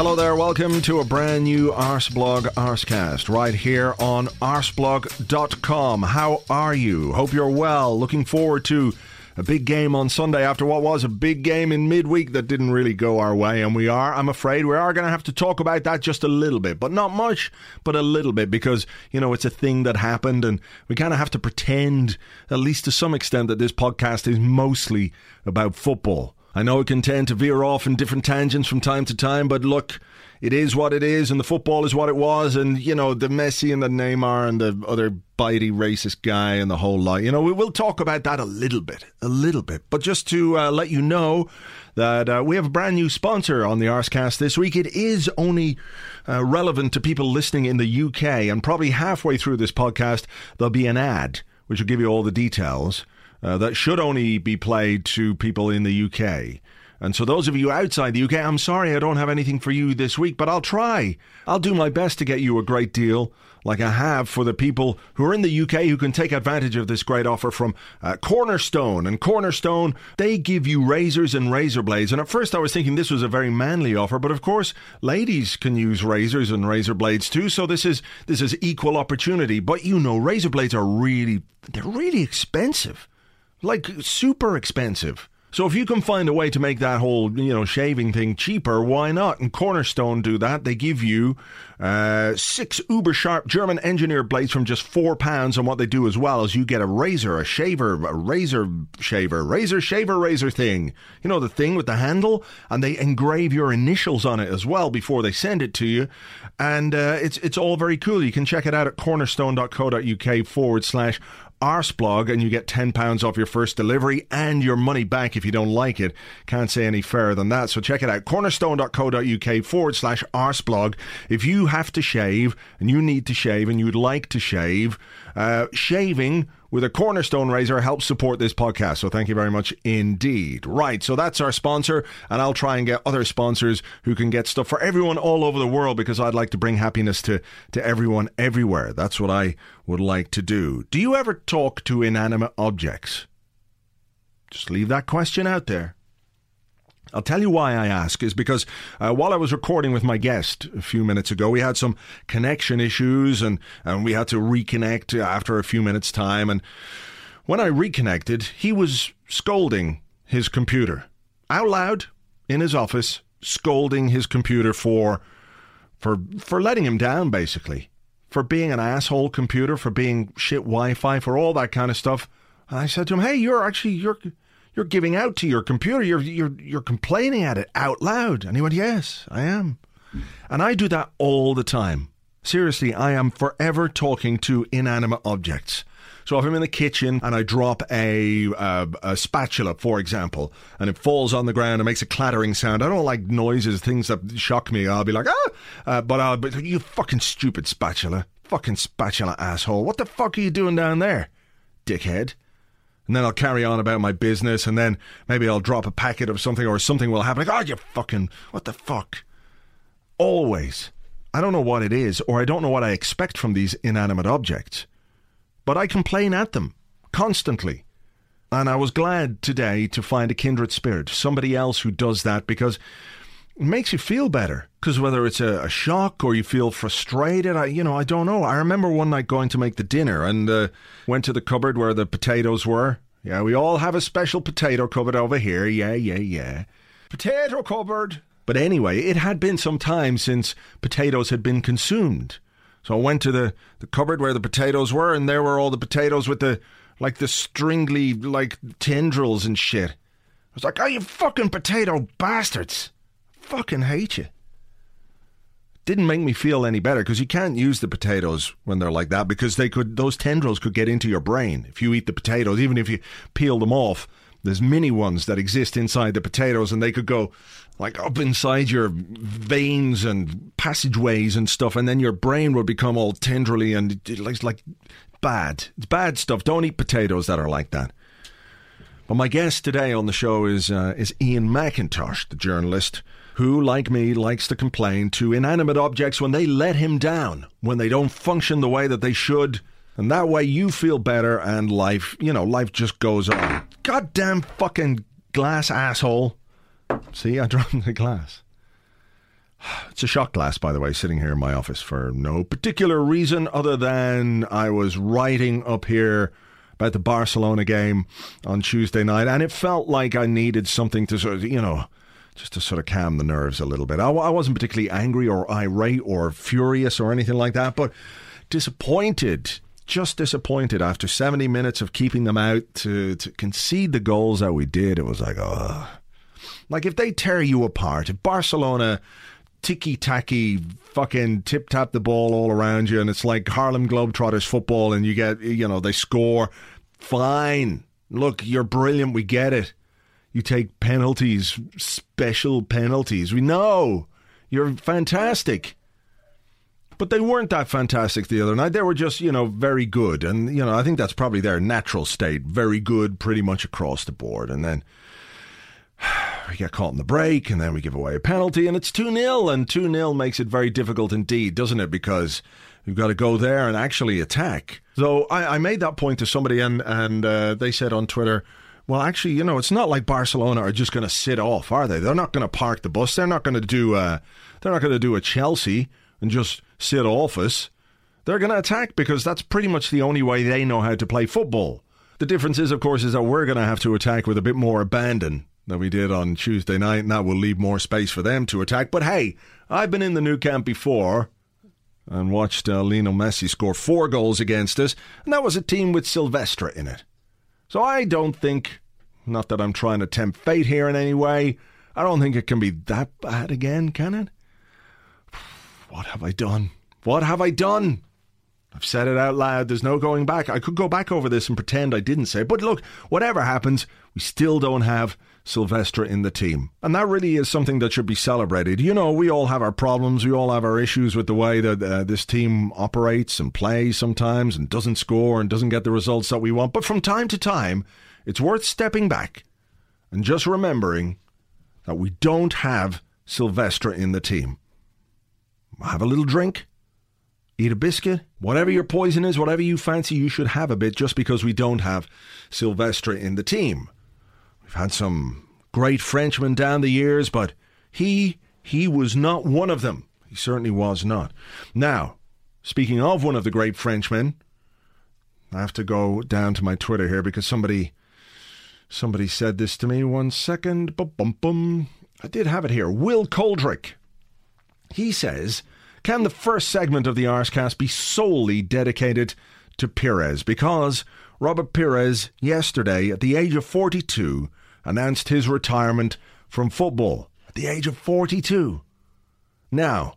Hello there, welcome to a brand new Arseblog Arsecast right here on arseblog.com. How are you? Hope you're well. Looking forward to a big game on Sunday after what was a big game in midweek that didn't really go our way. And we are, I'm afraid, we are going to have to talk about that just a little bit, but not much, but a little bit because, you know, it's a thing that happened and we kind of have to pretend, at least to some extent, that this podcast is mostly about football. I know it can tend to veer off in different tangents from time to time, but look, it is what it is, and the football is what it was, and you know the Messi and the Neymar and the other bitey racist guy and the whole lot. You know, we will talk about that a little bit, a little bit. But just to uh, let you know that uh, we have a brand new sponsor on the Arsecast this week. It is only uh, relevant to people listening in the UK, and probably halfway through this podcast there'll be an ad which will give you all the details uh, that should only be played to people in the UK. And so, those of you outside the UK, I'm sorry I don't have anything for you this week, but I'll try. I'll do my best to get you a great deal, like I have for the people who are in the UK who can take advantage of this great offer from uh, Cornerstone. And Cornerstone, they give you razors and razor blades. And at first, I was thinking this was a very manly offer, but of course, ladies can use razors and razor blades too. So this is this is equal opportunity. But you know, razor blades are really they're really expensive, like super expensive. So if you can find a way to make that whole, you know, shaving thing cheaper, why not? And Cornerstone do that. They give you uh, six uber sharp German engineered blades from just four pounds. And what they do as well is you get a razor, a shaver, a razor shaver, razor shaver, razor thing. You know, the thing with the handle, and they engrave your initials on it as well before they send it to you. And uh, it's it's all very cool. You can check it out at cornerstone.co.uk forward slash Arseblog and you get £10 off your first delivery and your money back if you don't like it. Can't say any fairer than that. So check it out. Cornerstone.co.uk forward slash Arseblog. If you have to shave and you need to shave and you'd like to shave, uh, shaving with a cornerstone razor helps support this podcast. So thank you very much indeed. Right. So that's our sponsor. And I'll try and get other sponsors who can get stuff for everyone all over the world because I'd like to bring happiness to, to everyone everywhere. That's what I would like to do. Do you ever talk to inanimate objects? Just leave that question out there. I'll tell you why I ask is because uh, while I was recording with my guest a few minutes ago, we had some connection issues and, and we had to reconnect after a few minutes' time. And when I reconnected, he was scolding his computer out loud in his office, scolding his computer for for for letting him down, basically, for being an asshole computer, for being shit Wi-Fi, for all that kind of stuff. And I said to him, "Hey, you're actually you're." You're giving out to your computer. You're you're you're complaining at it out loud. And he went, Yes, I am. And I do that all the time. Seriously, I am forever talking to inanimate objects. So if I'm in the kitchen and I drop a, a spatula, for example, and it falls on the ground and makes a clattering sound, I don't like noises, things that shock me. I'll be like, ah, uh, but I'll be, you fucking stupid spatula, fucking spatula asshole. What the fuck are you doing down there, dickhead? And then I'll carry on about my business, and then maybe I'll drop a packet of something, or something will happen. Like, oh, you fucking, what the fuck? Always. I don't know what it is, or I don't know what I expect from these inanimate objects, but I complain at them constantly. And I was glad today to find a kindred spirit, somebody else who does that, because makes you feel better. Because whether it's a, a, shock or you feel frustrated, I you know I don't know. I remember one night going to make the dinner and uh, went to the cupboard where the potatoes were. Yeah, we all have a special potato cupboard over here. Yeah, yeah, yeah. Potato cupboard. But anyway, it had been some time since potatoes had been consumed. So I went to the, the cupboard where the potatoes were, and there were all the potatoes with the like the stringly like tendrils and shit. I was like, "Oh, you fucking potato bastards!" Fucking hate you. Didn't make me feel any better because you can't use the potatoes when they're like that because they could those tendrils could get into your brain if you eat the potatoes. Even if you peel them off, there's mini ones that exist inside the potatoes and they could go like up inside your veins and passageways and stuff, and then your brain would become all tendrily and it's like bad. It's bad stuff. Don't eat potatoes that are like that. But my guest today on the show is uh, is Iain Macintosh, the journalist who, like me, likes to complain to inanimate objects when they let him down, when they don't function the way that they should. And that way you feel better and life, you know, life just goes on. Goddamn fucking glass asshole. See, I dropped the glass. It's a shot glass, by the way, sitting here in my office for no particular reason other than I was writing up here about the Barcelona game on Tuesday night, and it felt like I needed something to sort of, you know, just to sort of calm the nerves a little bit. I, I wasn't particularly angry or irate or furious or anything like that, but disappointed just disappointed after 70 minutes of keeping them out to, to concede the goals that we did. It was like, oh. Like if they tear you apart, if Barcelona ticky tacky fucking tip tap the ball all around you and it's like Harlem Globetrotters football and you get, you know, they score, fine. Look, you're brilliant. We get it. You take penalties, special penalties. We know. You're fantastic but they weren't that fantastic the other night. They were just, you know, very good. And, you know, I think that's probably their natural state. Very good pretty much across the board. And then we get caught in the break and then we give away a penalty and it's 2 0. And 2 0 makes it very difficult indeed, doesn't it? Because we've got to go there and actually attack. So I, I made that point to somebody and, and uh, they said on Twitter, well, actually, you know, it's not like Barcelona are just going to sit off, are they? They're not going to park the bus. They're not going to do. A, they're not going to do a Chelsea and just sit off us, they're going to attack because that's pretty much the only way they know how to play football. The difference is, of course, is that we're going to have to attack with a bit more abandon than we did on Tuesday night, and that will leave more space for them to attack. But hey, I've been in the Nou Camp before and watched uh, Lionel Messi score four goals against us, and that was a team with Silvestre in it. So I don't think, not that I'm trying to tempt fate here in any way, I don't think it can be that bad again, can it? What have I done? What have I done? I've said it out loud. There's no going back. I could go back over this and pretend I didn't say it. But look, whatever happens, we still don't have Silvestre in the team. And that really is something that should be celebrated. You know, we all have our problems. We all have our issues with the way that uh, this team operates and plays sometimes and doesn't score and doesn't get the results that we want. But from time to time, it's worth stepping back and just remembering that we don't have Silvestre in the team have a little drink, eat a biscuit, whatever your poison is, whatever you fancy, you should have a bit just because we don't have Silvestre in the team. We've had some great Frenchmen down the years, but he he was not one of them. He certainly was not. Now, speaking of one of the great Frenchmen, I have to go down to my Twitter here because somebody somebody said this to me. One second. Bum, bum, bum. I did have it here. Will Coldrick. He says can the first segment of the Arsecast be solely dedicated to Pires? Because Robert Pires, yesterday, at the age of 42, announced his retirement from football. At the age of 42. Now,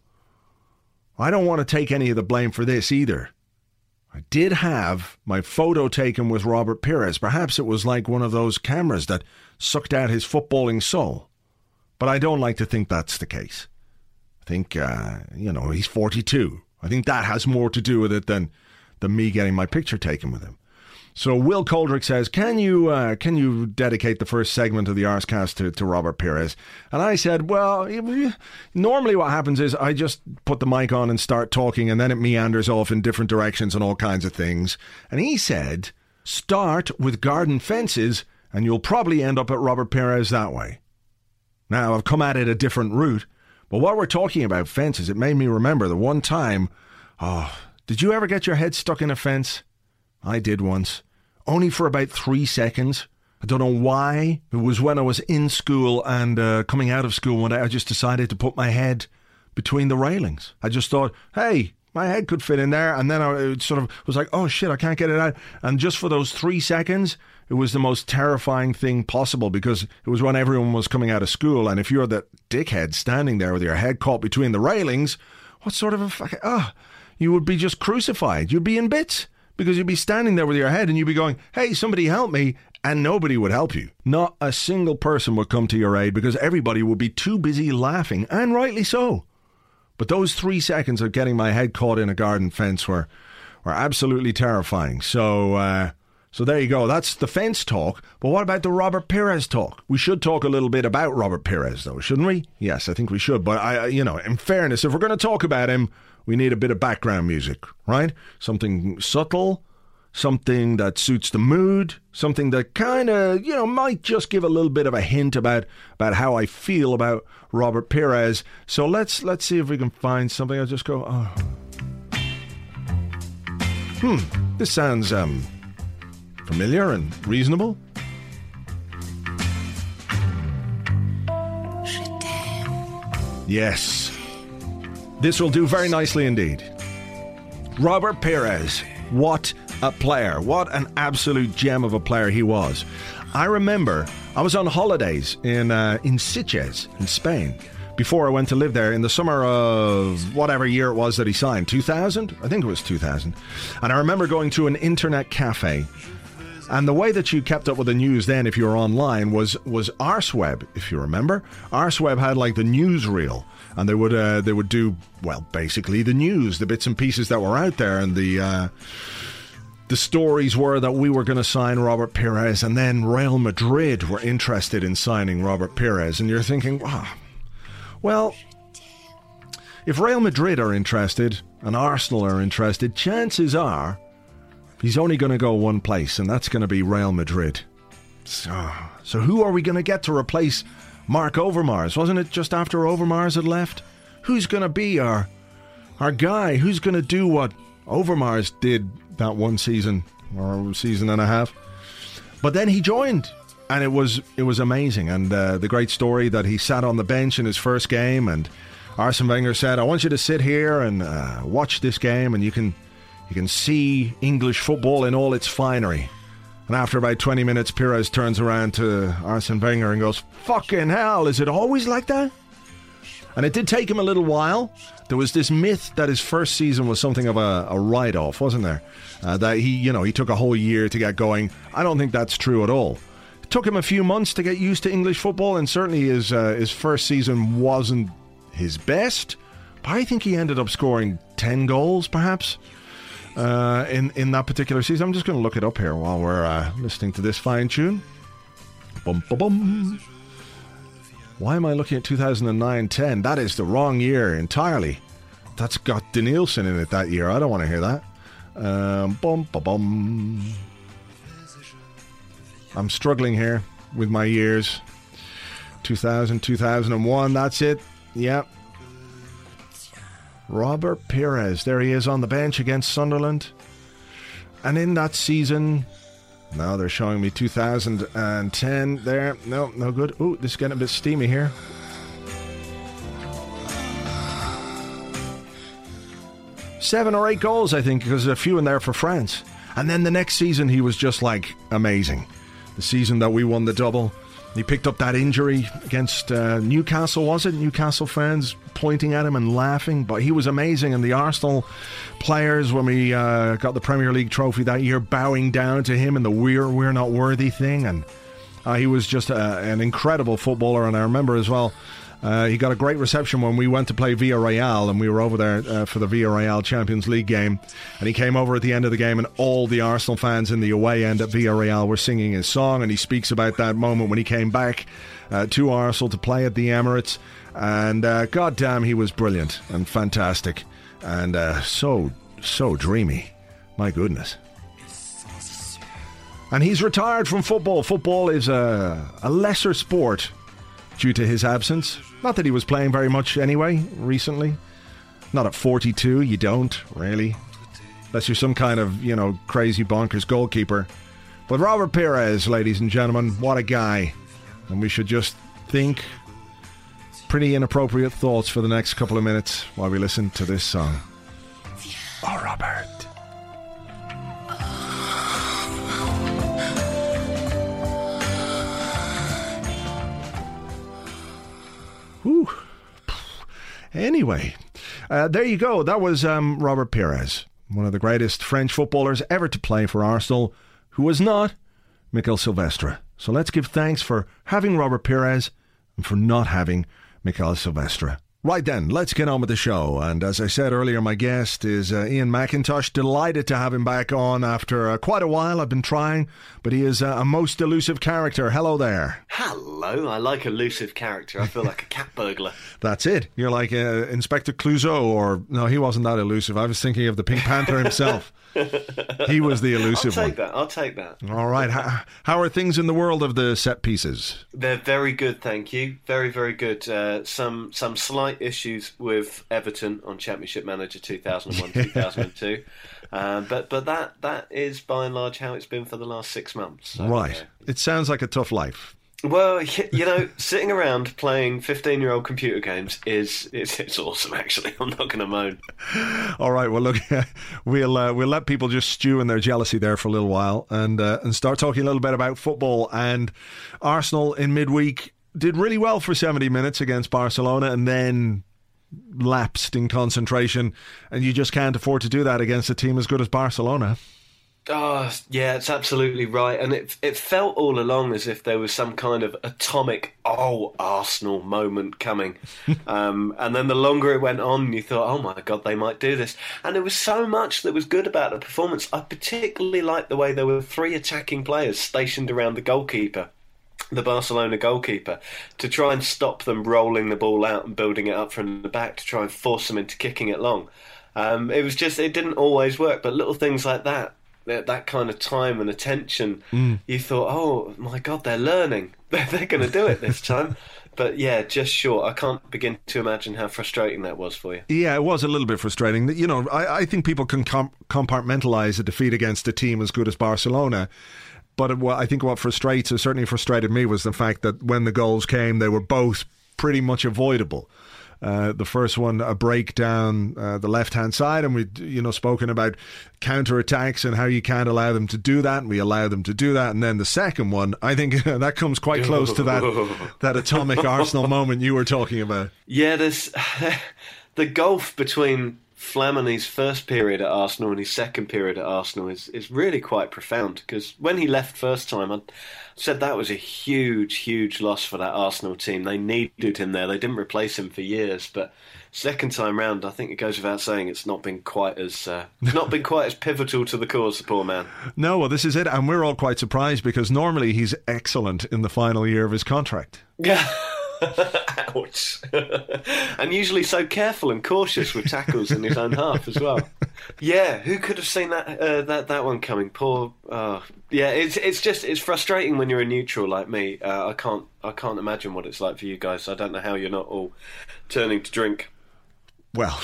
I don't want to take any of the blame for this either. I did have my photo taken with Robert Pires. Perhaps it was like one of those cameras that sucked out his footballing soul. But I don't like to think that's the case. I think, uh, you know, he's 42. I think that has more to do with it than, than me getting my picture taken with him. So Will Coldrick says, "Can you uh, can you dedicate the first segment of the Arsecast to, to Robert Pires?" And I said, "Well, normally what happens is I just put the mic on and start talking, and then it meanders off in different directions and all kinds of things." And he said, "Start with garden fences, and you'll probably end up at Robert Pires that way." Now I've come at it a different route, but while we're talking about fences, it made me remember the one time. Oh, did you ever get your head stuck in a fence? I did once. Only for about three seconds. I don't know why. It was when I was in school and uh, coming out of school one day. I just decided to put my head between the railings. I just thought, hey, my head could fit in there. And then I sort of was like, oh shit, I can't get it out. And just for those three seconds, it was the most terrifying thing possible because it was when everyone was coming out of school. And if you're that dickhead standing there with your head caught between the railings, what sort of a fucking, ah, oh, you would be just crucified. You'd be in bits because you'd be standing there with your head and you'd be going, hey, somebody help me. And nobody would help you. Not a single person would come to your aid because everybody would be too busy laughing, and rightly so. But those three seconds of getting my head caught in a garden fence were, were absolutely terrifying. So, uh, so there you go. That's the fence talk. But what about the Robert Pires talk? We should talk a little bit about Robert Pires, though, shouldn't we? Yes, I think we should. But I, you know, in fairness, if we're going to talk about him, we need a bit of background music, right? Something subtle, something that suits the mood, something that kind of, you know, might just give a little bit of a hint about about how I feel about Robert Pires. So let's let's see if we can find something. I'll just go, oh. Hmm, this sounds um familiar and reasonable. Yes. This will do very nicely indeed. Robert Pires, what a player. What an absolute gem of a player he was. I remember I was on holidays in uh, in Sitges in Spain before I went to live there in the summer of whatever year it was that he signed 2000 I think it was 2000 and I remember going to an internet cafe and the way that you kept up with the news then, if you were online, was was Arseweb. If you remember, Arseweb had like the newsreel, and they would uh, they would do well, basically the news, the bits and pieces that were out there, and the. Uh, the stories were that we were going to sign Robert Pires, and then Real Madrid were interested in signing Robert Pires. and you're thinking, wow, well, if Real Madrid are interested and Arsenal are interested, chances are he's only going to go one place, and that's going to be Real Madrid. So, so who are we going to get to replace Marc Overmars? Wasn't it just after Overmars had left? Who's going to be our our guy? Who's going to do what Overmars did that one season or season and a half? But then he joined, and it was it was amazing. And uh, the great story that he sat on the bench in his first game, and Arsene Wenger said, "I want you to sit here and uh, watch this game, and you can." You can see English football in all its finery. And after about 20 minutes, Pires turns around to Arsene Wenger and goes, Fucking hell, is it always like that? And it did take him a little while. There was this myth that his first season was something of a, a write off, wasn't there? Uh, that he, you know, he took a whole year to get going. I don't think that's true at all. It took him a few months to get used to English football, and certainly his, uh, his first season wasn't his best. But I think he ended up scoring 10 goals, perhaps uh, in in that particular season. I'm just going to look it up here while we're uh, listening to this fine tune. Bum, bum, bum. Why am I looking at 2009-10? That is the wrong year entirely. That's got Denilson in it that year. I don't want to hear that. Um, bum, bum, bum. I'm struggling here with my years. 2000, 2001, that's it. Yep, Robert Pires. There he is on the bench against Sunderland. And in that season, now they're showing me 2010 there. No, no good. Ooh, this is getting a bit steamy here. Seven or eight goals, I think, because there's a few in there for France. And then the next season, he was just like amazing. The season that we won the double. He picked up that injury against uh, Newcastle, was it? Newcastle fans pointing at him and laughing, but he was amazing. And the Arsenal players, when we uh, got the Premier League trophy that year, bowing down to him and the "We're we're not worthy" thing, and uh, he was just a, an incredible footballer. And I remember as well. Uh, he got a great reception when we went to play Villarreal, and we were over there uh, for the Villarreal Champions League game. And he came over at the end of the game, and all the Arsenal fans in the away end at Villarreal were singing his song. And he speaks about that moment when he came back uh, to Arsenal to play at the Emirates. And uh, goddamn, he was brilliant and fantastic, and uh, so so dreamy. My goodness. And he's retired from football. Football is a, a lesser sport due to his absence. Not that he was playing very much anyway, recently. Not at 42, you don't, really. Unless you're some kind of, you know, crazy bonkers goalkeeper. But Robert Pires, ladies and gentlemen, what a guy. And we should just think pretty inappropriate thoughts for the next couple of minutes while we listen to this song. Oh, Robert. Whew. Anyway, uh, there you go. That was um, Robert Pires, one of the greatest French footballers ever to play for Arsenal, who was not Mikaël Silvestre. So let's give thanks for having Robert Pires and for not having Mikaël Silvestre. Right then, let's get on with the show. And as I said earlier, my guest is uh, Iain Macintosh. Delighted to have him back on after uh, quite a while. I've been trying, but he is uh, a most elusive character. Hello there. Hello, I like elusive character. I feel like a cat burglar. That's it. You're like uh, Inspector Clouseau, or no, he wasn't that elusive. I was thinking of the Pink Panther himself. he was the elusive I'll take one. that. I'll take that. All right. How, how are things in the world of the set pieces? They're very good, thank you. Very, very good. Uh, some some slight issues with Everton on Championship Manager 2001 2002, uh, but but that that is by and large how it's been for the last six months. So, right. It sounds like a tough life. Well, you know, sitting around playing fifteen-year-old computer games is it's, it's awesome. Actually, I'm not going to moan. All right. Well, look, we'll uh, we'll let people just stew in their jealousy there for a little while, and uh, and start talking a little bit about football. And Arsenal in midweek did really well for 70 minutes against Barcelona, and then lapsed in concentration. And you just can't afford to do that against a team as good as Barcelona. Oh, yeah, it's absolutely right. And it it felt all along as if there was some kind of atomic, oh, Arsenal moment coming. um, and then the longer it went on, you thought, oh my God, they might do this. And there was so much that was good about the performance. I particularly liked the way there were three attacking players stationed around the goalkeeper. The Barcelona goalkeeper to try and stop them rolling the ball out and building it up from the back to try and force them into kicking it long. Um, it was just it didn't always work, but little things like that that, that kind of time and attention, mm. you thought, oh my God, they're learning. They're, they're going to do it this time. but yeah, just short. I can't begin to imagine how frustrating that was for you. Yeah, it was a little bit frustrating. You know, I, I think people can com- compartmentalize a defeat against a team as good as Barcelona. But it, well, I think what frustrates, or certainly frustrated me, was the fact that when the goals came, they were both pretty much avoidable. Uh, the first one, a break down uh, the left hand side, and we, you know, spoken about counter attacks and how you can't allow them to do that, and we allow them to do that. And then the second one, I think that comes quite close to that that atomic Arsenal moment you were talking about. Yeah, there's the gulf between Flamini's first period at Arsenal and his second period at Arsenal is, is really quite profound because when he left first time, I said that was a huge, huge loss for that Arsenal team. They needed him there. They didn't replace him for years, but second time round, I think it goes without saying it's not been quite as uh, not been quite as pivotal to the cause. The poor man. No, well, this is it, and we're all quite surprised because normally he's excellent in the final year of his contract. Yeah. Ouch. and usually so careful and cautious with tackles in his own half as well. Yeah, who could have seen that uh, that that one coming? Poor. Uh, yeah, it's it's just it's frustrating when you're a neutral like me. Uh, I can't I can't imagine what it's like for you guys. I don't know how you're not all turning to drink. Well,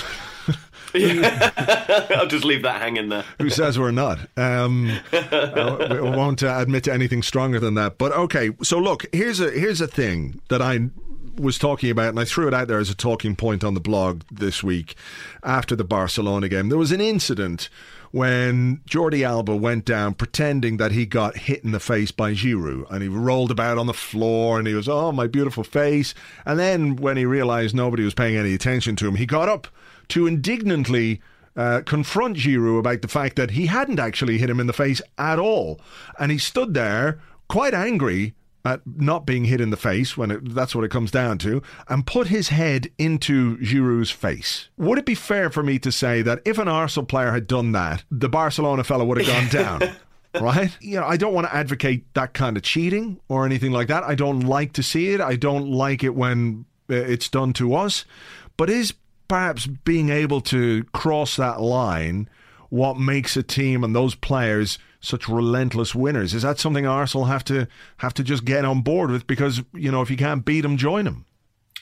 I'll just leave that hanging there. who says we're not? Um, we won't uh, admit to anything stronger than that. But okay, so look, here's a here's a thing that I was talking about, and I threw it out there as a talking point on the blog this week after the Barcelona game. There was an incident when Jordi Alba went down pretending that he got hit in the face by Giroud and he rolled about on the floor and he was, oh, my beautiful face. And then when he realized nobody was paying any attention to him, he got up to indignantly uh, confront Giroud about the fact that he hadn't actually hit him in the face at all. And he stood there quite angry at not being hit in the face when it, that's what it comes down to, and put his head into Giroud's face. Would it be fair for me to say that if an Arsenal player had done that, the Barcelona fellow would have gone down? right? You know, I don't want to advocate that kind of cheating or anything like that. I don't like to see it. I don't like it when uh, it's done to us. But is perhaps being able to cross that line what makes a team and those players such relentless winners? Is that something Arsenal have to have to just get on board with? Because you know, if you can't beat them, join them.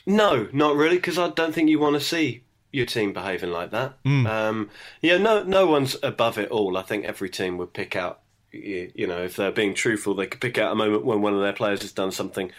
No, not really, because I don't think you want to see your team behaving like that. Um, yeah, no, no one's above it all. I think every team would pick out, you know, if they're being truthful, they could pick out a moment when one of their players has done something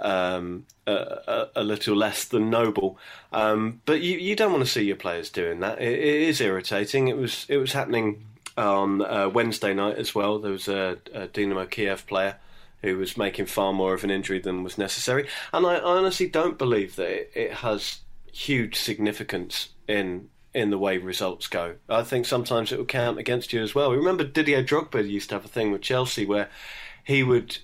um, a, a, a little less than noble. Um, but you, you don't want to see your players doing that. It, it is irritating. It was it was happening on uh, Wednesday night as well. There was a, a Dynamo Kiev player who was making far more of an injury than was necessary. And I honestly don't believe that it, it has huge significance in in the way results go. I think sometimes it will count against you as well. Remember Didier Drogba used to have a thing with Chelsea where he would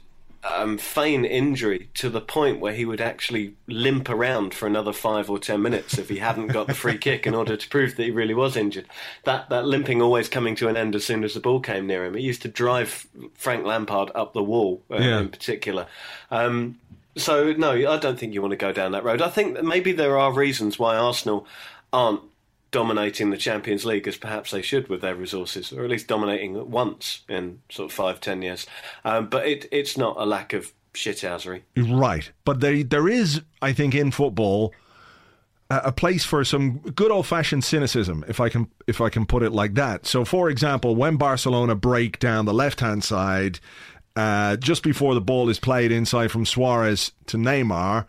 um, feign injury to the point where he would actually limp around for another five or ten minutes if he hadn't got the free kick in order to prove that he really was injured. That that limping always coming to an end as soon as the ball came near him. It used to drive Frank Lampard up the wall uh, Yeah. in particular. Um, so no, I don't think you want to go down that road. I think that maybe there are reasons why Arsenal aren't dominating the Champions League as perhaps they should with their resources, or at least dominating it once in sort of five, ten years. Um, but it, it's not a lack of shithousery. Right. But there, there is, I think, in football, a, a place for some good old fashioned cynicism, if I can, if I can put it like that. So, for example, when Barcelona break down the left hand side, uh, just before the ball is played inside from Suarez to Neymar,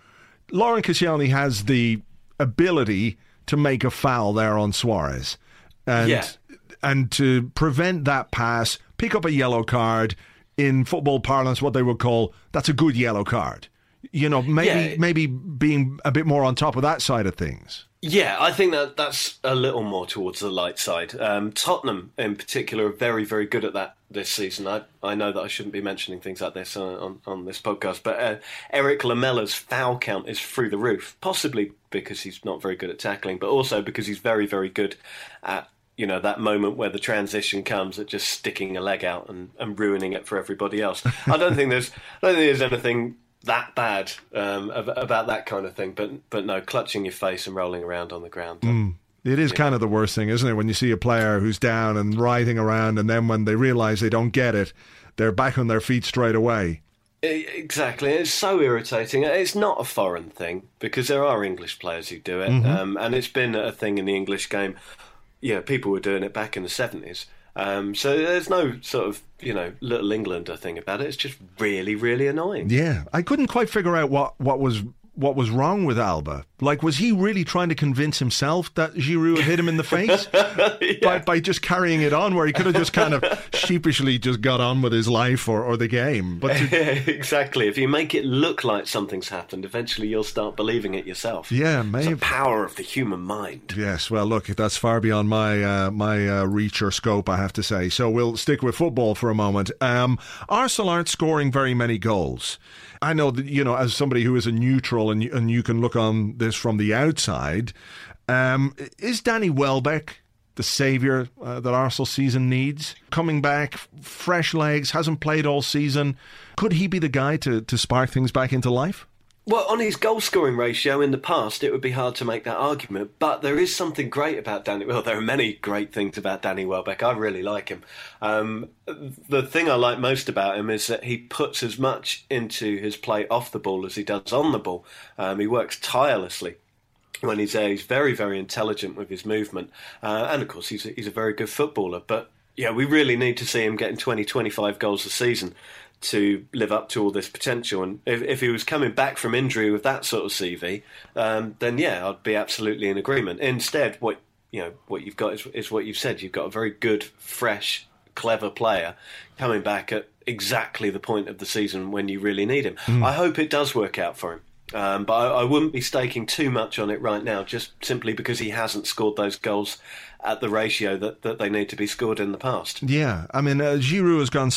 Laurent Koscielny has the ability to make a foul there on Suarez, and Yeah. and to prevent that pass, pick up a yellow card. In football parlance, what they would call that's a good yellow card. You know, maybe Yeah. maybe being a bit more on top of that side of things. Yeah, I think that that's a little more towards the light side. Um, Tottenham, in particular, are very, very good at that this season. I, I know that I shouldn't be mentioning things like this on, on, on this podcast, but uh, Erik Lamela's foul count is through the roof. Possibly because he's not very good at tackling, but also because he's very, very good at you know that moment where the transition comes at just sticking a leg out and, and ruining it for everybody else. I don't think there's I don't think there's anything that bad um, about that kind of thing. But but no, clutching your face and rolling around on the ground. It is kind of the worst thing, isn't it? When you see a player who's down and writhing around, and then when they realise they don't get it, they're back on their feet straight away. Exactly, it's so irritating. It's not a foreign thing because there are English players who do it, um, and it's been a thing in the English game. Yeah, people were doing it back in the seventies. Um, so there's no sort of you know little Englander thing about it. It's just really, really annoying. Yeah, I couldn't quite figure out what, what was what was wrong with Alba. Like, was he really trying to convince himself that Giroud had hit him in the face by, by just carrying it on, where he could have just kind of sheepishly just got on with his life or, or the game? But to, exactly. If you make it look like something's happened, eventually you'll start believing it yourself. yeah, It's maybe. the power of the human mind. Yes, well, look, that's far beyond my uh, my uh, reach or scope, I have to say. So we'll stick with football for a moment. Um, Arsenal aren't scoring very many goals. I know that you know, as somebody who is a neutral, and you, and you can look on this from the outside. Um, is Danny Welbeck the saviour uh, that Arsenal season needs? Coming back, fresh legs, hasn't played all season. Could he be the guy to to spark things back into life? Well, on his goal scoring ratio in the past, it would be hard to make that argument. But there is something great about Danny. Well, there are many great things about Danny Welbeck. I really like him. Um, the thing I like most about him is that he puts as much into his play off the ball as he does on the ball. Um, he works tirelessly when he's there. He's very, very intelligent with his movement. Uh, and of course, he's a, he's a very good footballer. But yeah, we really need to see him getting 20, 25 goals a season to live up to all this potential. And if, if he was coming back from injury with that sort of CV, um, then yeah, I'd be absolutely in agreement. Instead, what you know, what you've got is, is what you've said. You've got a very good, fresh, clever player coming back at exactly the point of the season when you really need him. I hope it does work out for him. Um, but I, I wouldn't be staking too much on it right now, just simply because he hasn't scored those goals at the ratio that, that they need to be scored in the past. Yeah, I mean, uh, Giroud has gone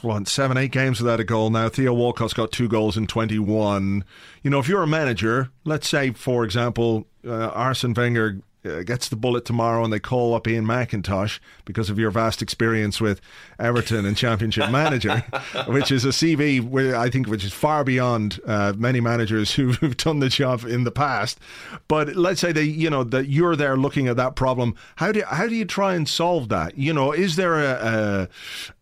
what seven, eight games without a goal now. Theo Walcott's got two goals in twenty-one. You know, if you're a manager, let's say, for example, uh, Arsene Wenger uh, gets the bullet tomorrow and they call up Iain Macintosh because of your vast experience with Everton and Championship Manager, which is a CV where I think which is far beyond uh, many managers who've, done the job in the past. But let's say they, you know, that you're there looking at that problem. How do how do you try and solve that? You know, is there a a,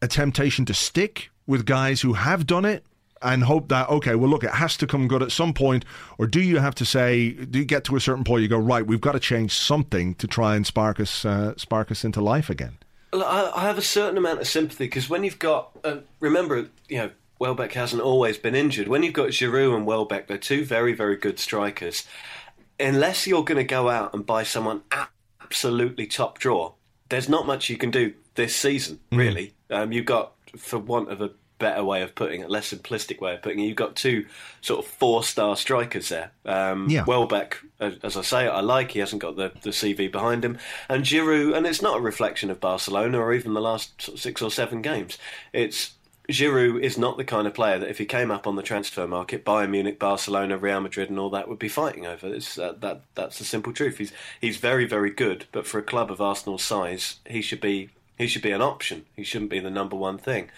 a temptation to stick with guys who have done it? And hope that okay well look it has to come good at some point or do you have to say do you get to a certain point you go right we've got to change something to try and spark us uh, spark us into life again I, I have a certain amount of sympathy because when you've got, uh, remember, you know, Welbeck hasn't always been injured. When you've got Giroud and Welbeck, they're two very, very good strikers. Unless you're going to go out and buy someone absolutely top draw, there's not much you can do this season, really. Um, you've got, for want of a better way of putting it, less simplistic way of putting it, you've got two sort of four star strikers there. Um, Yeah. Welbeck, as I say, I like. He hasn't got the, the CV behind him. And Giroud, and it's not a reflection of Barcelona or even the last sort of six or seven games. It's Giroud is not the kind of player that if he came up on the transfer market, Bayern Munich, Barcelona, Real Madrid, and all that would be fighting over. Uh, that that's the simple truth. He's he's very very good, but for a club of Arsenal's size, he should be he should be an option. He shouldn't be the number one thing.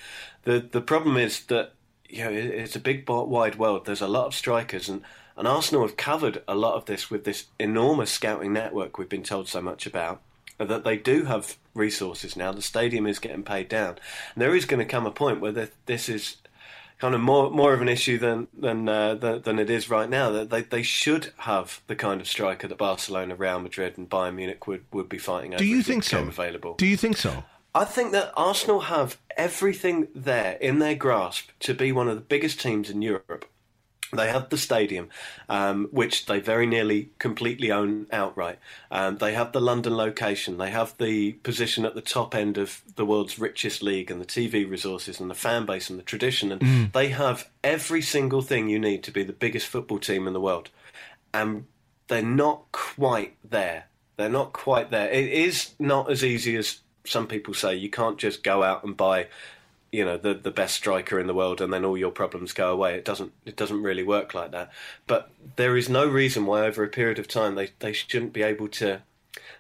The The problem is that you know it's a big wide world. There's a lot of strikers, and and Arsenal have covered a lot of this with this enormous scouting network we've been told so much about that they do have resources now. The stadium is getting paid down. And there is going to come a point where this is kind of more more of an issue than than uh, than it is right now. That they they should have the kind of striker that Barcelona, Real Madrid, and Bayern Munich would, would be fighting over. Do you think so? Available. Do you think so? I think that Arsenal have everything there in their grasp to be one of the biggest teams in Europe. They have the stadium, um, which they very nearly completely own outright. Um, they have the London location. They have the position at the top end of the world's richest league and the TV resources and the fan base and the tradition. And mm. they have every single thing you need to be the biggest football team in the world. And they're not quite there. They're not quite there. It is not as easy as some people say. You can't just go out and buy you know the the best striker in the world and then all your problems go away it doesn't it doesn't really work like that but there is no reason why over a period of time they they shouldn't be able to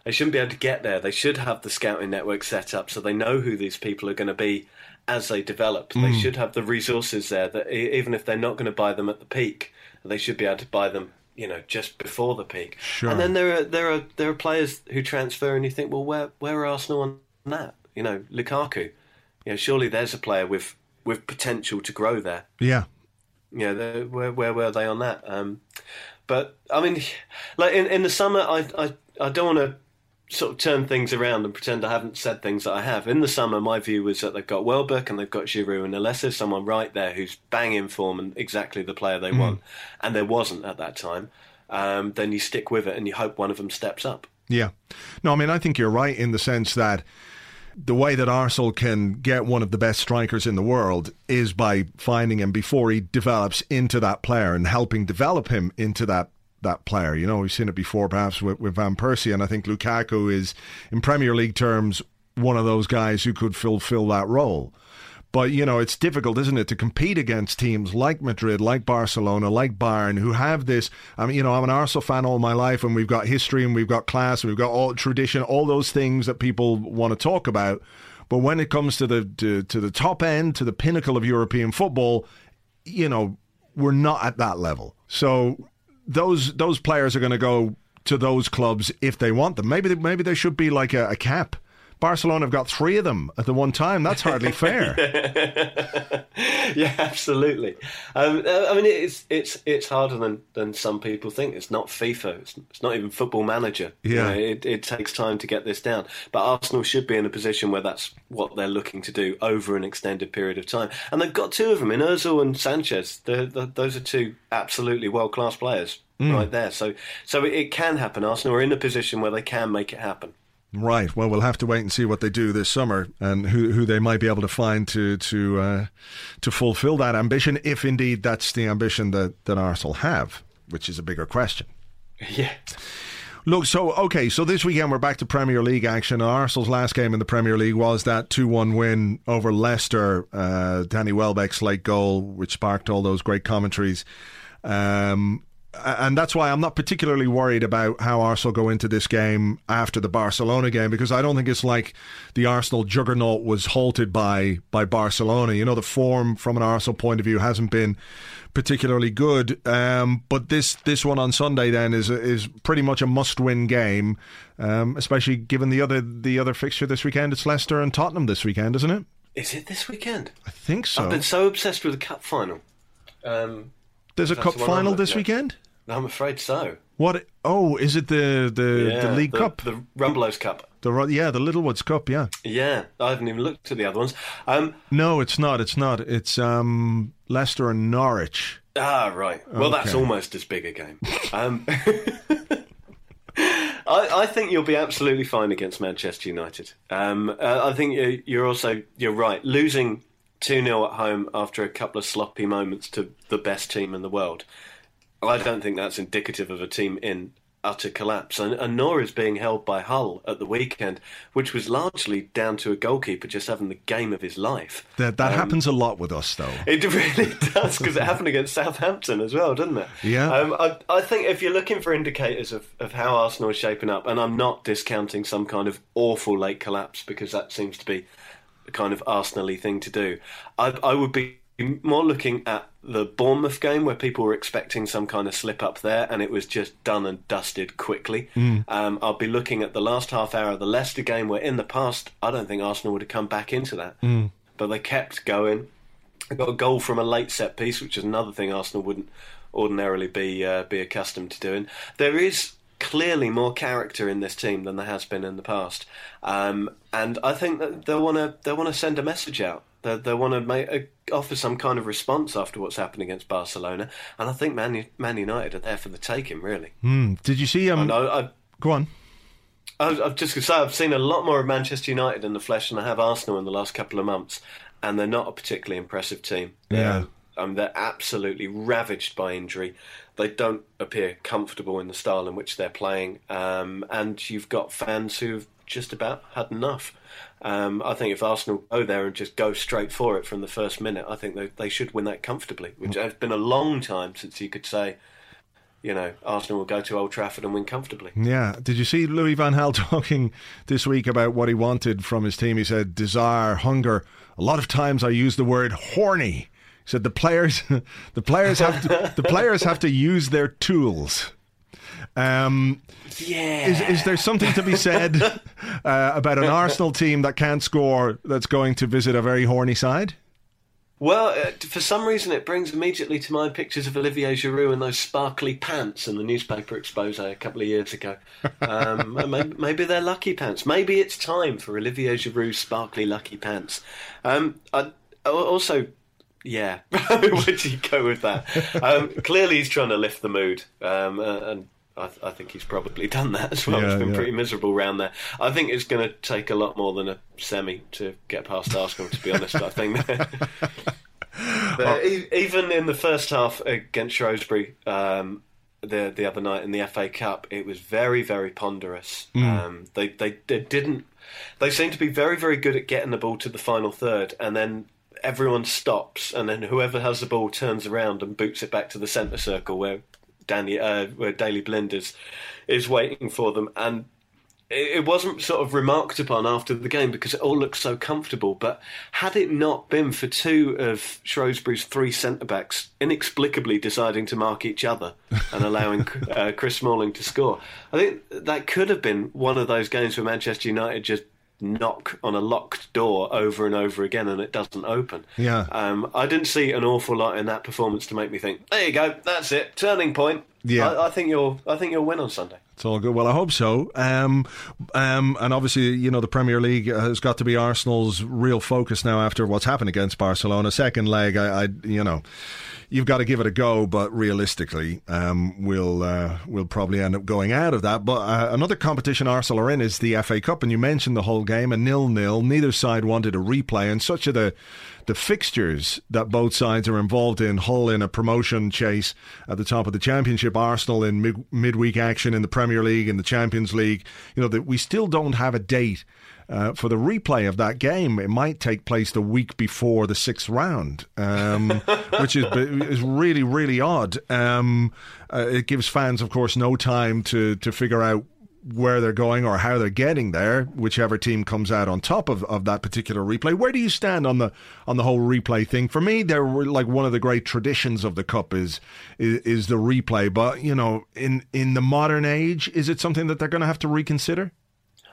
they shouldn't be able to get there they should have the scouting network set up so they know who these people are going to be as they develop mm. they should have the resources there that even if they're not going to buy them at the peak they should be able to buy them you know just before the peak sure. and then there are there are there are players who transfer and you think well where where are Arsenal on that you know Lukaku you know, surely there's a player with with potential to grow there. Yeah. Yeah, where where were they on that? Um, but I mean, like in, in the summer, I I, I don't want to sort of turn things around and pretend I haven't said things that I have. In the summer, my view was that they've got Welbeck and they've got Giroud, and unless there's someone right there who's bang in form and exactly the player they mm. want, and there wasn't at that time, um, then you stick with it and you hope one of them steps up. Yeah. No, I mean, I think you're right in the sense that the way that Arsenal can get one of the best strikers in the world is by finding him before he develops into that player and helping develop him into that that player. You know, we've seen it before, perhaps with, with Van Persie, and I think Lukaku is, in Premier League terms, one of those guys who could fulfill that role. But, you know, it's difficult, isn't it, to compete against teams like Madrid, like Barcelona, like Bayern, who have this. I mean, you know, I'm an Arsenal fan all my life, and we've got history and we've got class and we've got all tradition, all those things that people want to talk about. But when it comes to the to, to the top end, to the pinnacle of European football, you know, we're not at that level. So those those players are going to go to those clubs if they want them. Maybe they, maybe there should be like a, a cap Barcelona have got three of them at the one time. That's hardly fair. yeah, absolutely. Um, uh, I mean, it's it's it's harder than, than some people think. It's not FIFA. It's, it's not even Football Manager. Yeah, you know, it, it takes time to get this down. But Arsenal should be in a position where that's what they're looking to do over an extended period of time. And they've got two of them in Özil and Sanchez. They're, they're, those are two absolutely world class players mm. right there. So so it, it can happen. Arsenal are in a position where they can make it happen. Right. Well, we'll have to wait and see what they do this summer and who, who they might be able to find to to uh, to fulfil that ambition, if indeed that's the ambition that, that Arsenal have, which is a bigger question. Yeah. Look, so okay, so this weekend we're back to Premier League action. Arsenal's last game in the Premier League was that two-one win over Leicester. Uh, Danny Welbeck's late goal, which sparked all those great commentaries. Um, and that's why I'm not particularly worried about how Arsenal go into this game after the Barcelona game because I don't think it's like the Arsenal juggernaut was halted by by Barcelona. You know, the form from an Arsenal point of view hasn't been particularly good. Um, but this this one on Sunday then is is pretty much a must win game, um, especially given the other the other fixture this weekend. It's Leicester and Tottenham this weekend, isn't it? Is it this weekend? I think so. I've been so obsessed with the cup final. Um, There's a cup final this weekend. I'm afraid so. What? Oh, is it the the, yeah, the League the, Cup? The Rumbelows Cup. The yeah, the Littlewoods Cup. Yeah. Yeah, I haven't even looked at the other ones. Um, no, it's not. It's not. It's um, Leicester and Norwich. Ah, right. Well, okay. that's almost as big a game. Um, I, I, think you'll be absolutely fine against Manchester United. Um, uh, I think you're also you're right. Losing two 0 at home after a couple of sloppy moments to the best team in the world I don't think that's indicative of a team in utter collapse, and, and nor is being held by Hull at the weekend, which was largely down to a goalkeeper just having the game of his life. That that um, happens a lot with us, though. It really does because it happened against Southampton as well, didn't it? Yeah. Um, I, I think if you're looking for indicators of, of how Arsenal is shaping up, and I'm not discounting some kind of awful late collapse because that seems to be a kind of Arsenal thing to do, I, I would be more looking at the Bournemouth game where people were expecting some kind of slip up there and it was just done and dusted quickly. Mm. Um, I'll be looking at the last half hour of the Leicester game where in the past I don't think Arsenal would have come back into that. Mm. But they kept going. They got a goal from a late set piece, which is another thing Arsenal wouldn't ordinarily be uh, be accustomed to doing. There is clearly more character in this team than there has been in the past, um, and I think that they want to they want to send a message out they, they want to make, uh, offer some kind of response after what's happened against Barcelona, and I think Man, Man United are there for the taking. Really. Mm. Did you see? Um, I I, go on. I was, I was just going to say I've seen a lot more of Manchester United in the flesh than I have Arsenal in the last couple of months, and they're not a particularly impressive team. Yeah. Um, they're absolutely ravaged by injury. They don't appear comfortable in the style in which they're playing, um, and you've got fans who've just about had enough. Um, I think if Arsenal go there and just go straight for it from the first minute, I think they, they should win that comfortably. Which has been a long time since you could say, you know, Arsenal will go to Old Trafford and win comfortably. Yeah. Did you see Louis Van Gaal talking this week about what he wanted from his team? He said desire, hunger. A lot of times I use the word horny. He said the players, the players have to, the players have to use their tools. Um, yeah. Is, is there something to be said uh, about an Arsenal team that can't score that's going to visit a very horny side? Well, uh, for some reason, it brings immediately to mind pictures of Olivier Giroud in those sparkly pants in the newspaper expose a couple of years ago. Um, maybe, maybe, they're lucky pants. Maybe it's time for Olivier Giroud's sparkly lucky pants. Um, I, also, yeah, would you go with that? Um, clearly, he's trying to lift the mood, um, uh, and I, th- I, think he's probably done that as well. Yeah, it's been yeah. pretty miserable around there. I think it's going to take a lot more than a semi to get past Arsenal. To be honest, I think. but even in the first half against Shrewsbury, um, the the other night in the FA Cup, it was very very ponderous. Mm. Um, they, they they didn't. They seem to be very very good at getting the ball to the final third, and then everyone stops, and then whoever has the ball turns around and boots it back to the centre circle where Danny, uh, where Daley Blind is, is waiting for them, and it wasn't sort of remarked upon after the game because it all looked so comfortable. But had it not been for two of Shrewsbury's three centre backs inexplicably deciding to mark each other and allowing uh, Chris Smalling to score, I think that could have been one of those games where Manchester United just knock on a locked door over and over again and it doesn't open. Yeah. Um, I didn't see an awful lot in that performance to make me think, there you go, that's it, turning point. Yeah. I, I think you'll I think you'll win on Sunday. It's all good. Well, I hope so. Um, um, and obviously, you know, the Premier League has got to be Arsenal's real focus now after what's happened against Barcelona. Second leg, I, I you know, you've got to give it a go. But realistically, um, we'll uh, we'll probably end up going out of that. But uh, another competition Arsenal are in is the FA Cup, and you mentioned the whole game a nil nil. Neither side wanted a replay, and such are the the fixtures that both sides are involved in. Hull in a promotion chase at the top of the Championship, Arsenal in mid- midweek action in the Premier League and the Champions League. You know that we still don't have a date uh, for the replay of that game. It might take place the week before the sixth round, um, which is is really really odd. Um, uh, it gives fans, of course, no time to to figure out where they're going or how they're getting there, whichever team comes out on top of, of that particular replay. Where do you stand on the on the whole replay thing? For me, they're like one of the great traditions of the cup is, is is the replay. But you know, in in the modern age, is it something that they're going to have to reconsider?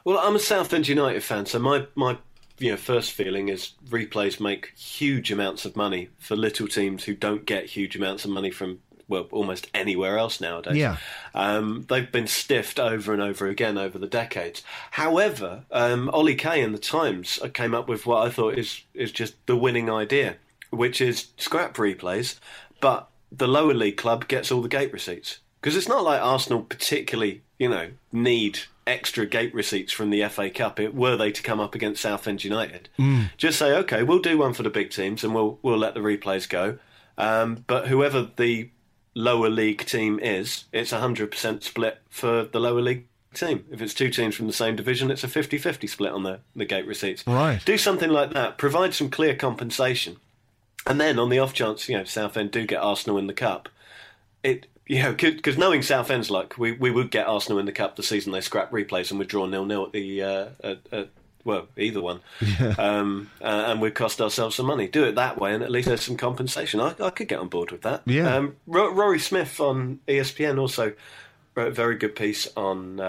Well, I'm a Southend United fan, so my my you know first feeling is replays make huge amounts of money for little teams who don't get huge amounts of money from well almost anywhere else nowadays. Yeah, um, they've been stiffed over and over again over the decades. However, um, Ollie Kay in the Times came up with what I thought is is just the winning idea, which is scrap replays, but the lower league club gets all the gate receipts because it's not like Arsenal particularly you know need extra gate receipts from the FA Cup were they to come up against Southend United. Mm. Just say, okay, we'll do one for the big teams and we'll we'll let the replays go. Um, but whoever the lower league team is, it's a 100% split for the lower league team. If it's two teams from the same division, it's a 50 50 split on the, the gate receipts. Right. Do something like that, provide some clear compensation. And then on the off chance, you know, Southend do get Arsenal in the cup, it you know, because knowing Southend's luck, we, we would get Arsenal in the cup the season they scrap replays and withdraw nil nil at the uh, at, at, well either one, Yeah. um, uh, and we cost ourselves some money. Do it that way, and at least there's some compensation. I, I could get on board with that. Yeah. Um, Ro- Rory Smith on ESPN also wrote a very good piece on uh,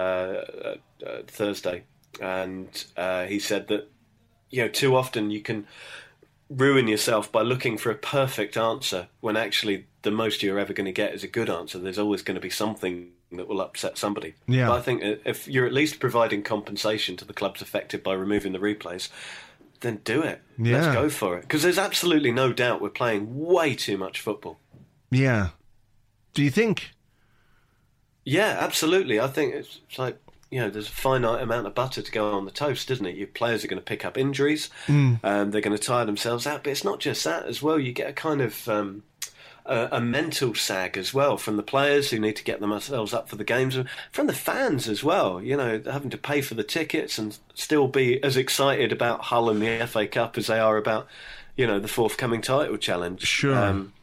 uh, uh, Thursday, and uh, he said that you know too often you can ruin yourself by looking for a perfect answer when actually the most you're ever going to get is a good answer. There's always going to be something that will upset somebody. Yeah. But I think if you're at least providing compensation to the clubs affected by removing the replays, then do it. Yeah. Let's go for it. Because there's absolutely no doubt we're playing way too much football. Yeah. Do you think? Yeah, absolutely. I think it's, it's like you know, there's a finite amount of butter to go on the toast, isn't it? Your players are going to pick up injuries, um, they're going to tire themselves out. But it's not just that as well. You get a kind of um, a, a mental sag as well from the players who need to get themselves up for the games, and from the fans as well. You know, having to pay for the tickets and still be as excited about Hull and the FA Cup as they are about you know the forthcoming title challenge. Sure. Um,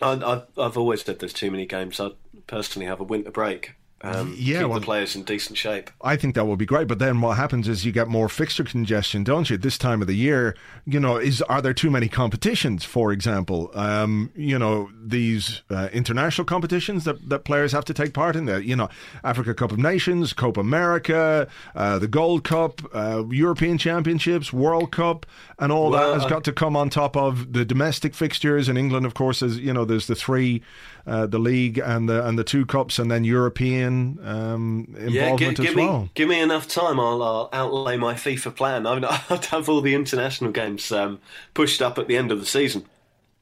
I, I've, I've always said there's too many games. I personally have a winter break. Um, Yeah, keep well- the players in decent shape. I think that would be great. But then what happens is you get more fixture congestion, don't you? This time of the year, you know, is are there too many competitions? For example, um, you know, these uh, international competitions that, that players have to take part in. The you know, Africa Cup of Nations, Copa America, uh, the Gold Cup, uh, European Championships, World Cup, and all Well, that has I- got to come on top of the domestic fixtures. In England, of course, is you know, there's the three, uh, the league and the and the two cups, and then European um, involvement Yeah, gi- give as me well. give me enough time. I'll, I'll outlay my FIFA plan. I mean, I'd have all the international games um, pushed up at the end of the season.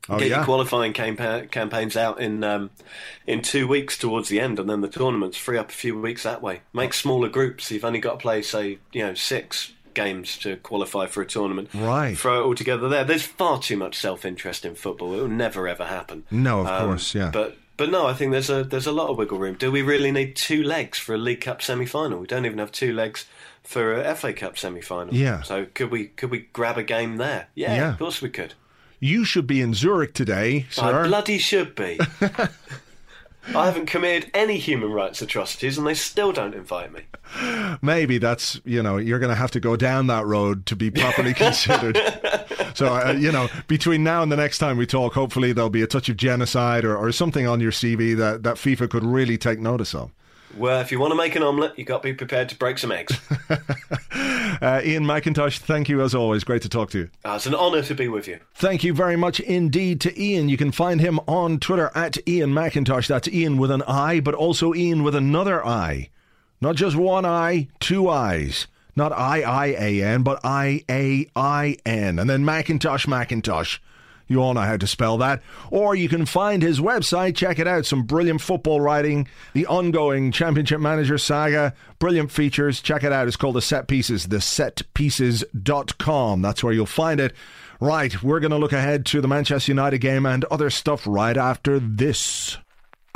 Oh, Get yeah. your qualifying campa- campaigns out in um, in two weeks towards the end, and then the tournaments free up a few weeks that way. Make smaller groups. You've only got to play, say, you know, six games to qualify for a tournament. Right. Throw it all together there. There's far too much self interest in football. It will never ever happen. No, of Um, course, yeah. But but no, I think there's a there's a lot of wiggle room. Do we really need two legs for a League Cup semi final? We don't even have two legs for a FA Cup semi final. Yeah. So could we could we grab a game there? Yeah, Yeah. of course we could. You should be in Zurich today, sir. I bloody should be. I haven't committed any human rights atrocities, and they still don't invite me. Maybe that's you know you're going to have to go down that road to be properly considered. so uh, you know between now and the next time we talk, hopefully there'll be a touch of genocide or, or something on your CV that that FIFA could really take notice of. Well, if you want to make an omelette, you've got to be prepared to break some eggs. Uh, Iain Macintosh, thank you as always. Great to talk to you. Uh, it's an honour to be with you. Thank you very much indeed to Iain. You can find him on Twitter at Iain Macintosh. That's Iain with an I, but also Iain with another I. Not just one I, two I's. Not I I A N, but I A I N. And then Macintosh Macintosh. You all know how to spell that. Or you can find his website, check it out. Some brilliant football writing, the ongoing Championship Manager saga, brilliant features. Check it out. It's called The Set Pieces, thesetpieces.com. That's where you'll find it. Right, we're going to look ahead to the Manchester United game and other stuff right after this.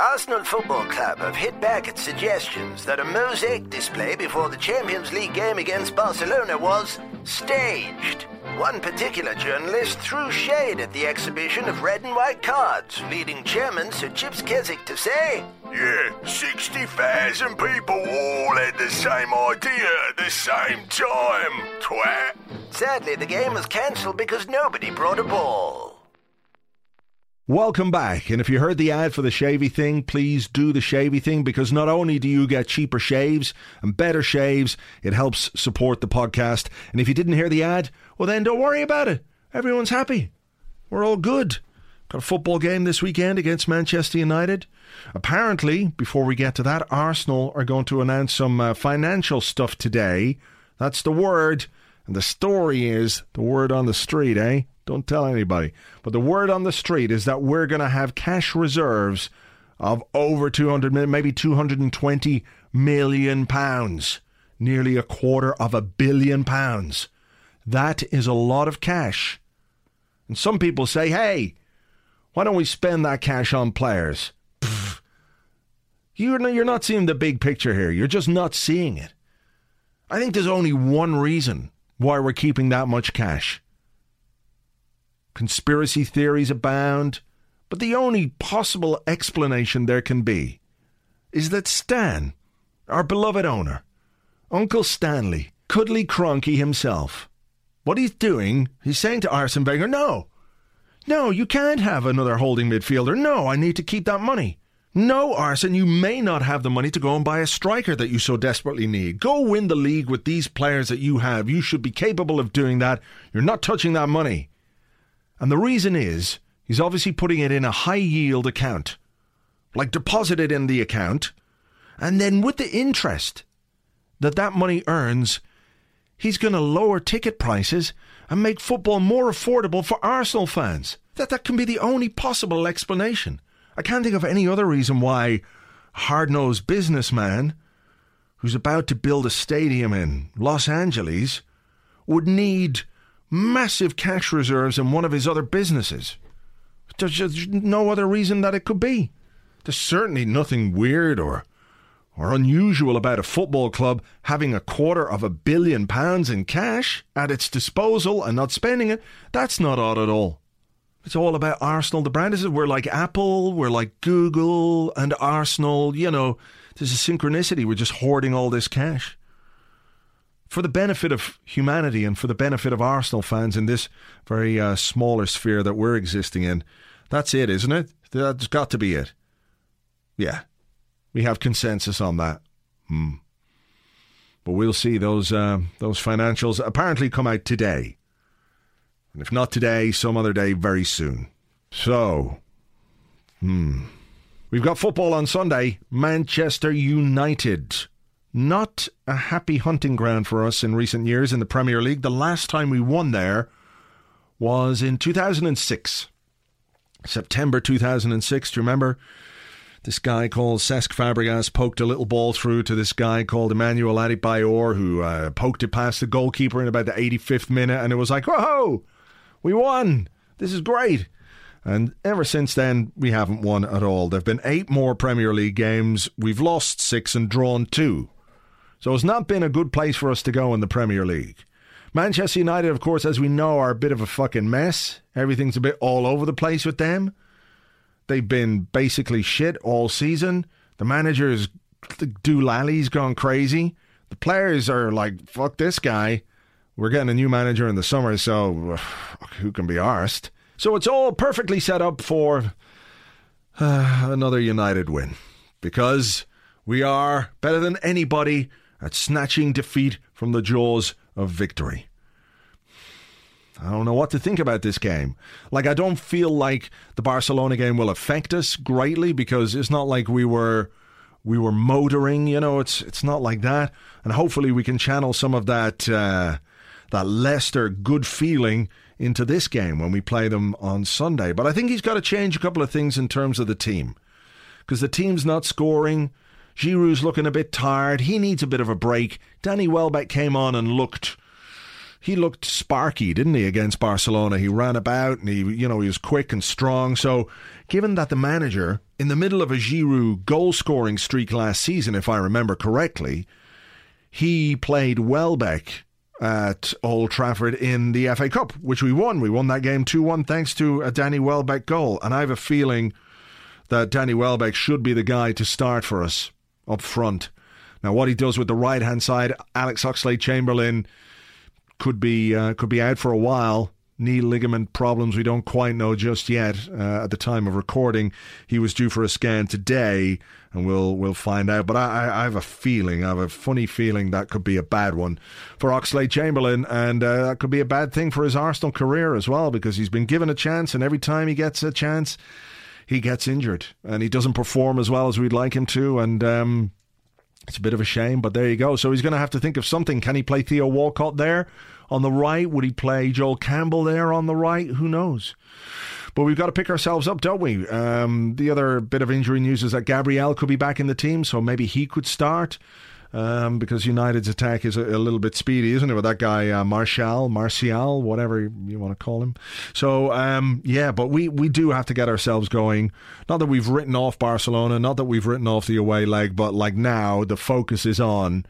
Arsenal Football Club have hit back at suggestions that a mosaic display before the Champions League game against Barcelona was staged. One particular journalist threw shade at the exhibition of red and white cards, leading chairman Sir Chips Keswick to say, Yeah, 60,000 people all had the same idea at the same time, twat. Sadly, the game was cancelled because nobody brought a ball. Welcome back. And if you heard the ad for the shavy thing, please do the shavy thing because not only do you get cheaper shaves and better shaves, it helps support the podcast. And if you didn't hear the ad, well, then don't worry about it. Everyone's happy. We're all good. Got a football game this weekend against Manchester United. Apparently, before we get to that, Arsenal are going to announce some uh, financial stuff today. That's the word. And the story is the word on the street, eh? Don't tell anybody. But the word on the street is that we're going to have cash reserves of over 200 million, maybe 220 million pounds. Nearly a quarter of a billion pounds. That is a lot of cash. And some people say, hey, why don't we spend that cash on players? You're you're not seeing the big picture here. You're just not seeing it. I think there's only one reason why we're keeping that much cash. Conspiracy theories abound, but the only possible explanation there can be is that Stan, our beloved owner, Uncle Stanley, Cuddly Cronky himself, what he's doing, he's saying to Arsene Wenger, no, no, you can't have another holding midfielder. No, I need to keep that money. No, Arsene, you may not have the money to go and buy a striker that you so desperately need. Go win the league with these players that you have. You should be capable of doing that. You're not touching that money. And the reason is, he's obviously putting it in a high yield account. Like deposit it in the account, and then with the interest that that money earns, he's going to lower ticket prices and make football more affordable for Arsenal fans. That that can be the only possible explanation. I can't think of any other reason why a hard-nosed businessman who's about to build a stadium in Los Angeles would need massive cash reserves in one of his other businesses. There's just no other reason that it could be. There's certainly nothing weird or or unusual about a football club having a quarter of a billion pounds in cash at its disposal and not spending it. That's not odd at all. It's all about Arsenal. The brand is it we're like Apple, we're like Google and Arsenal. You know, there's a synchronicity. We're just hoarding all this cash. For the benefit of humanity and for the benefit of Arsenal fans in this very uh, smaller sphere that we're existing in, that's it, isn't it? That's got to be it. Yeah, we have consensus on that. Hmm. But we'll see. Those uh, those financials apparently come out today, and if not today, some other day, very soon. So, hmm, we've got football on Sunday. Manchester United. Not a happy hunting ground for us in recent years in the Premier League. The last time we won there was in 2006. September 2006. Do you remember? This guy called Cesc Fabregas poked a little ball through to this guy called Emmanuel Adebayor, who uh, poked it past the goalkeeper in about the 85th minute, and it was like, whoa, we won! This is great! And ever since then, we haven't won at all. There have been eight more Premier League games. We've lost six and drawn two. So it's not been a good place for us to go in the Premier League. Manchester United, of course, as we know, are a bit of a fucking mess. Everything's a bit all over the place with them. They've been basically shit all season. The manager, manager's Doolali's gone crazy. The players are like, fuck this guy. We're getting a new manager in the summer, so who can be arsed? So it's all perfectly set up for uh, another United win. Because we are better than anybody at snatching defeat from the jaws of victory. I don't know what to think about this game. Like, I don't feel like the Barcelona game will affect us greatly because it's not like we were we were motoring. You know, it's it's not like that. And hopefully, we can channel some of that uh, that Leicester good feeling into this game when we play them on Sunday. But I think he's got to change a couple of things in terms of the team because the team's not scoring. Giroud's looking a bit tired. He needs a bit of a break. Danny Welbeck came on and looked he looked sparky, didn't he, against Barcelona? He ran about and he, you know, he was quick and strong. So, given that the manager, in the middle of a Giroud goal scoring streak last season, if I remember correctly, he played Welbeck at Old Trafford in the FA Cup, which we won. We won that game 2 1 thanks to a Danny Welbeck goal. And I have a feeling that Danny Welbeck should be the guy to start for us up front. Now, what he does with the right hand side, Alex Oxlade Chamberlain could be uh, could be out for a while. Knee ligament problems we don't quite know just yet. Uh, at the time of recording, he was due for a scan today, and we'll we'll find out. But I, I have a feeling, I have a funny feeling that could be a bad one for Oxlade Chamberlain, and uh, that could be a bad thing for his Arsenal career as well, because he's been given a chance, and every time he gets a chance, he gets injured, and he doesn't perform as well as we'd like him to, and. Um, it's a bit of a shame, but there you go. So he's going to have to think of something. Can he play Theo Walcott there on the right? Would he play Joel Campbell there on the right? Who knows? But we've got to pick ourselves up, don't we? Um, the other bit of injury news is that Gabriel could be back in the team, so maybe he could start. Um, because United's attack is a, a, little bit speedy, isn't it? With that guy uh, Martial, Martial, whatever you want to call him. So um, yeah, but we we do have to get ourselves going. Not that we've written off Barcelona, not that we've written off the away leg, but like now the focus is on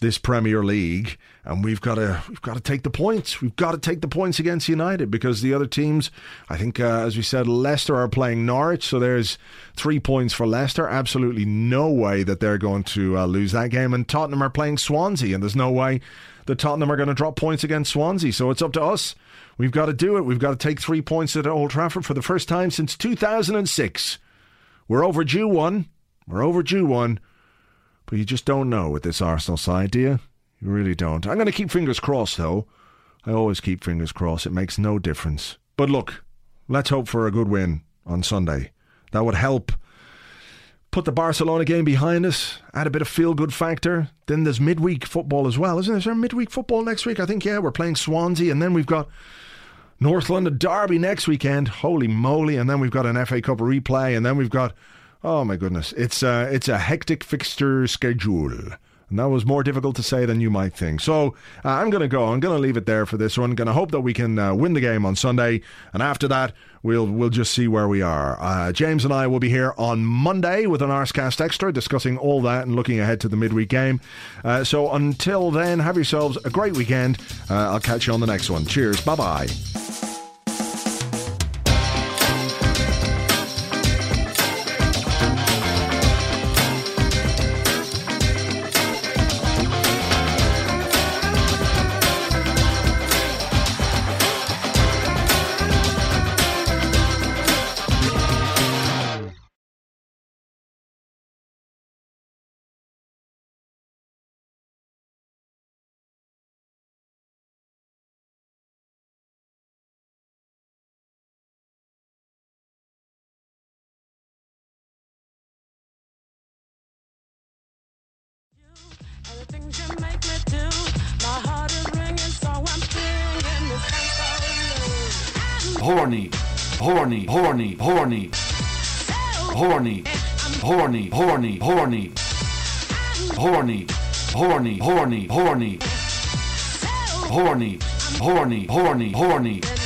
this Premier League, and we've got to we've got to take the points. We've got to take the points against United because the other teams, I think, uh, as we said, Leicester are playing Norwich, so there's three points for Leicester. Absolutely no way that they're going to uh, lose that game, and Tottenham are playing Swansea, and there's no way that Tottenham are going to drop points against Swansea. So it's up to us. We've got to do it. We've got to take three points at Old Trafford for the first time since 2006. We're overdue one. We're overdue one. But you just don't know with this Arsenal side, do you? You really don't. I'm going to keep fingers crossed, though. I always keep fingers crossed. It makes no difference. But look, let's hope for a good win on Sunday. That would help put the Barcelona game behind us, add a bit of feel good factor. Then there's midweek football as well, isn't there? Is there midweek football next week? I think, yeah, we're playing Swansea, and then we've got North London Derby next weekend. Holy moly. And then we've got an FA Cup replay, and then we've got Oh my goodness, it's a it's a hectic fixture schedule. And that was more difficult to say than you might think. So uh, I'm going to go. I'm going to leave it there for this one. Going to hope that we can uh, win the game on Sunday, and after that, we'll we'll just see where we are. Uh, James and I will be here on Monday with an Arsecast Extra, discussing all that and looking ahead to the midweek game. Uh, so until then, have yourselves a great weekend. Uh, I'll catch you on the next one. Cheers. Bye bye. Horny, horny, horny, horny, horny, horny, horny, horny, horny, horny, horny, horny, horny, horny, horny.